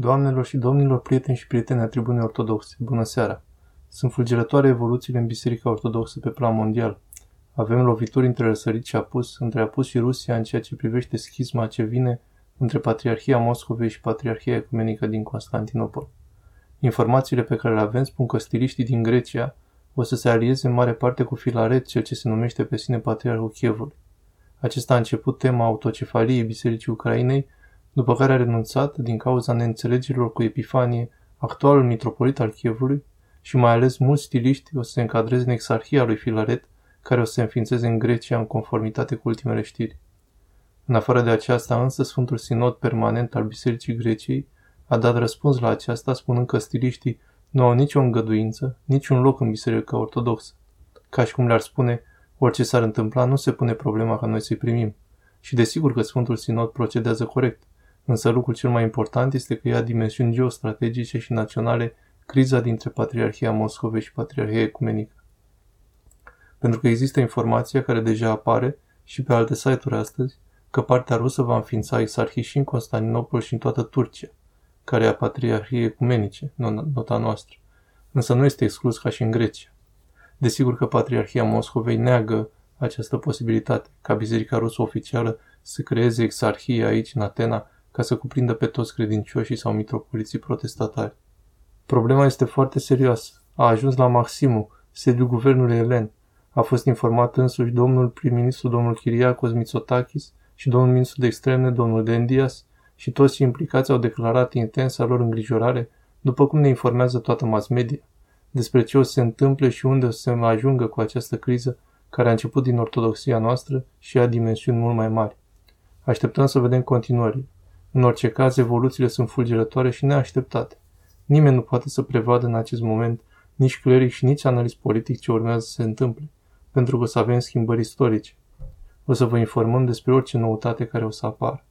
Doamnelor și domnilor, prieteni și prieteni a tribunei ortodoxe, bună seara! Sunt fulgerătoare evoluțiile în Biserica Ortodoxă pe plan mondial. Avem lovituri între răsărit și apus, între apus și Rusia în ceea ce privește schisma ce vine între Patriarhia Moscovei și Patriarhia Ecumenică din Constantinopol. Informațiile pe care le avem spun că stiliștii din Grecia o să se alieze în mare parte cu Filaret, cel ce se numește pe sine Patriarhul Chievului. Acesta a început tema autocefaliei Bisericii Ucrainei după care a renunțat din cauza neînțelegerilor cu Epifanie, actualul mitropolit al Chievului, și mai ales mulți stiliști o să se încadreze în exarhia lui Filaret, care o să se înființeze în Grecia în conformitate cu ultimele știri. În afară de aceasta însă, Sfântul Sinod Permanent al Bisericii Greciei a dat răspuns la aceasta spunând că stiliștii nu au nicio îngăduință, niciun loc în Biserica Ortodoxă. Ca și cum le-ar spune, orice s-ar întâmpla, nu se pune problema ca noi să-i primim. Și desigur că Sfântul Sinod procedează corect. Însă lucrul cel mai important este că ia dimensiuni geostrategice și naționale criza dintre Patriarhia Moscovei și Patriarhia Ecumenică. Pentru că există informația care deja apare și pe alte site-uri astăzi, că partea rusă va înființa exarhii și în Constantinopol și în toată Turcia, care e a Patriarhiei Ecumenice, nota noastră. Însă nu este exclus ca și în Grecia. Desigur că Patriarhia Moscovei neagă această posibilitate, ca Biserica Rusă oficială să creeze exarhie aici, în Atena, ca să cuprindă pe toți credincioșii sau mitropoliții protestatari. Problema este foarte serioasă. A ajuns la Maximu, sediul guvernului elen. A fost informat însuși domnul prim-ministru, domnul Chiriacos Mitsotakis și domnul ministru de externe, domnul Dendias, și toți cei implicați au declarat intensa lor îngrijorare, după cum ne informează toată mass media, despre ce o să se întâmple și unde o să se mai ajungă cu această criză care a început din ortodoxia noastră și a dimensiuni mult mai mari. Așteptăm să vedem continuările. În orice caz, evoluțiile sunt fulgerătoare și neașteptate. Nimeni nu poate să prevadă în acest moment nici cleric și nici analist politic ce urmează să se întâmple, pentru că o să avem schimbări istorice. O să vă informăm despre orice noutate care o să apară.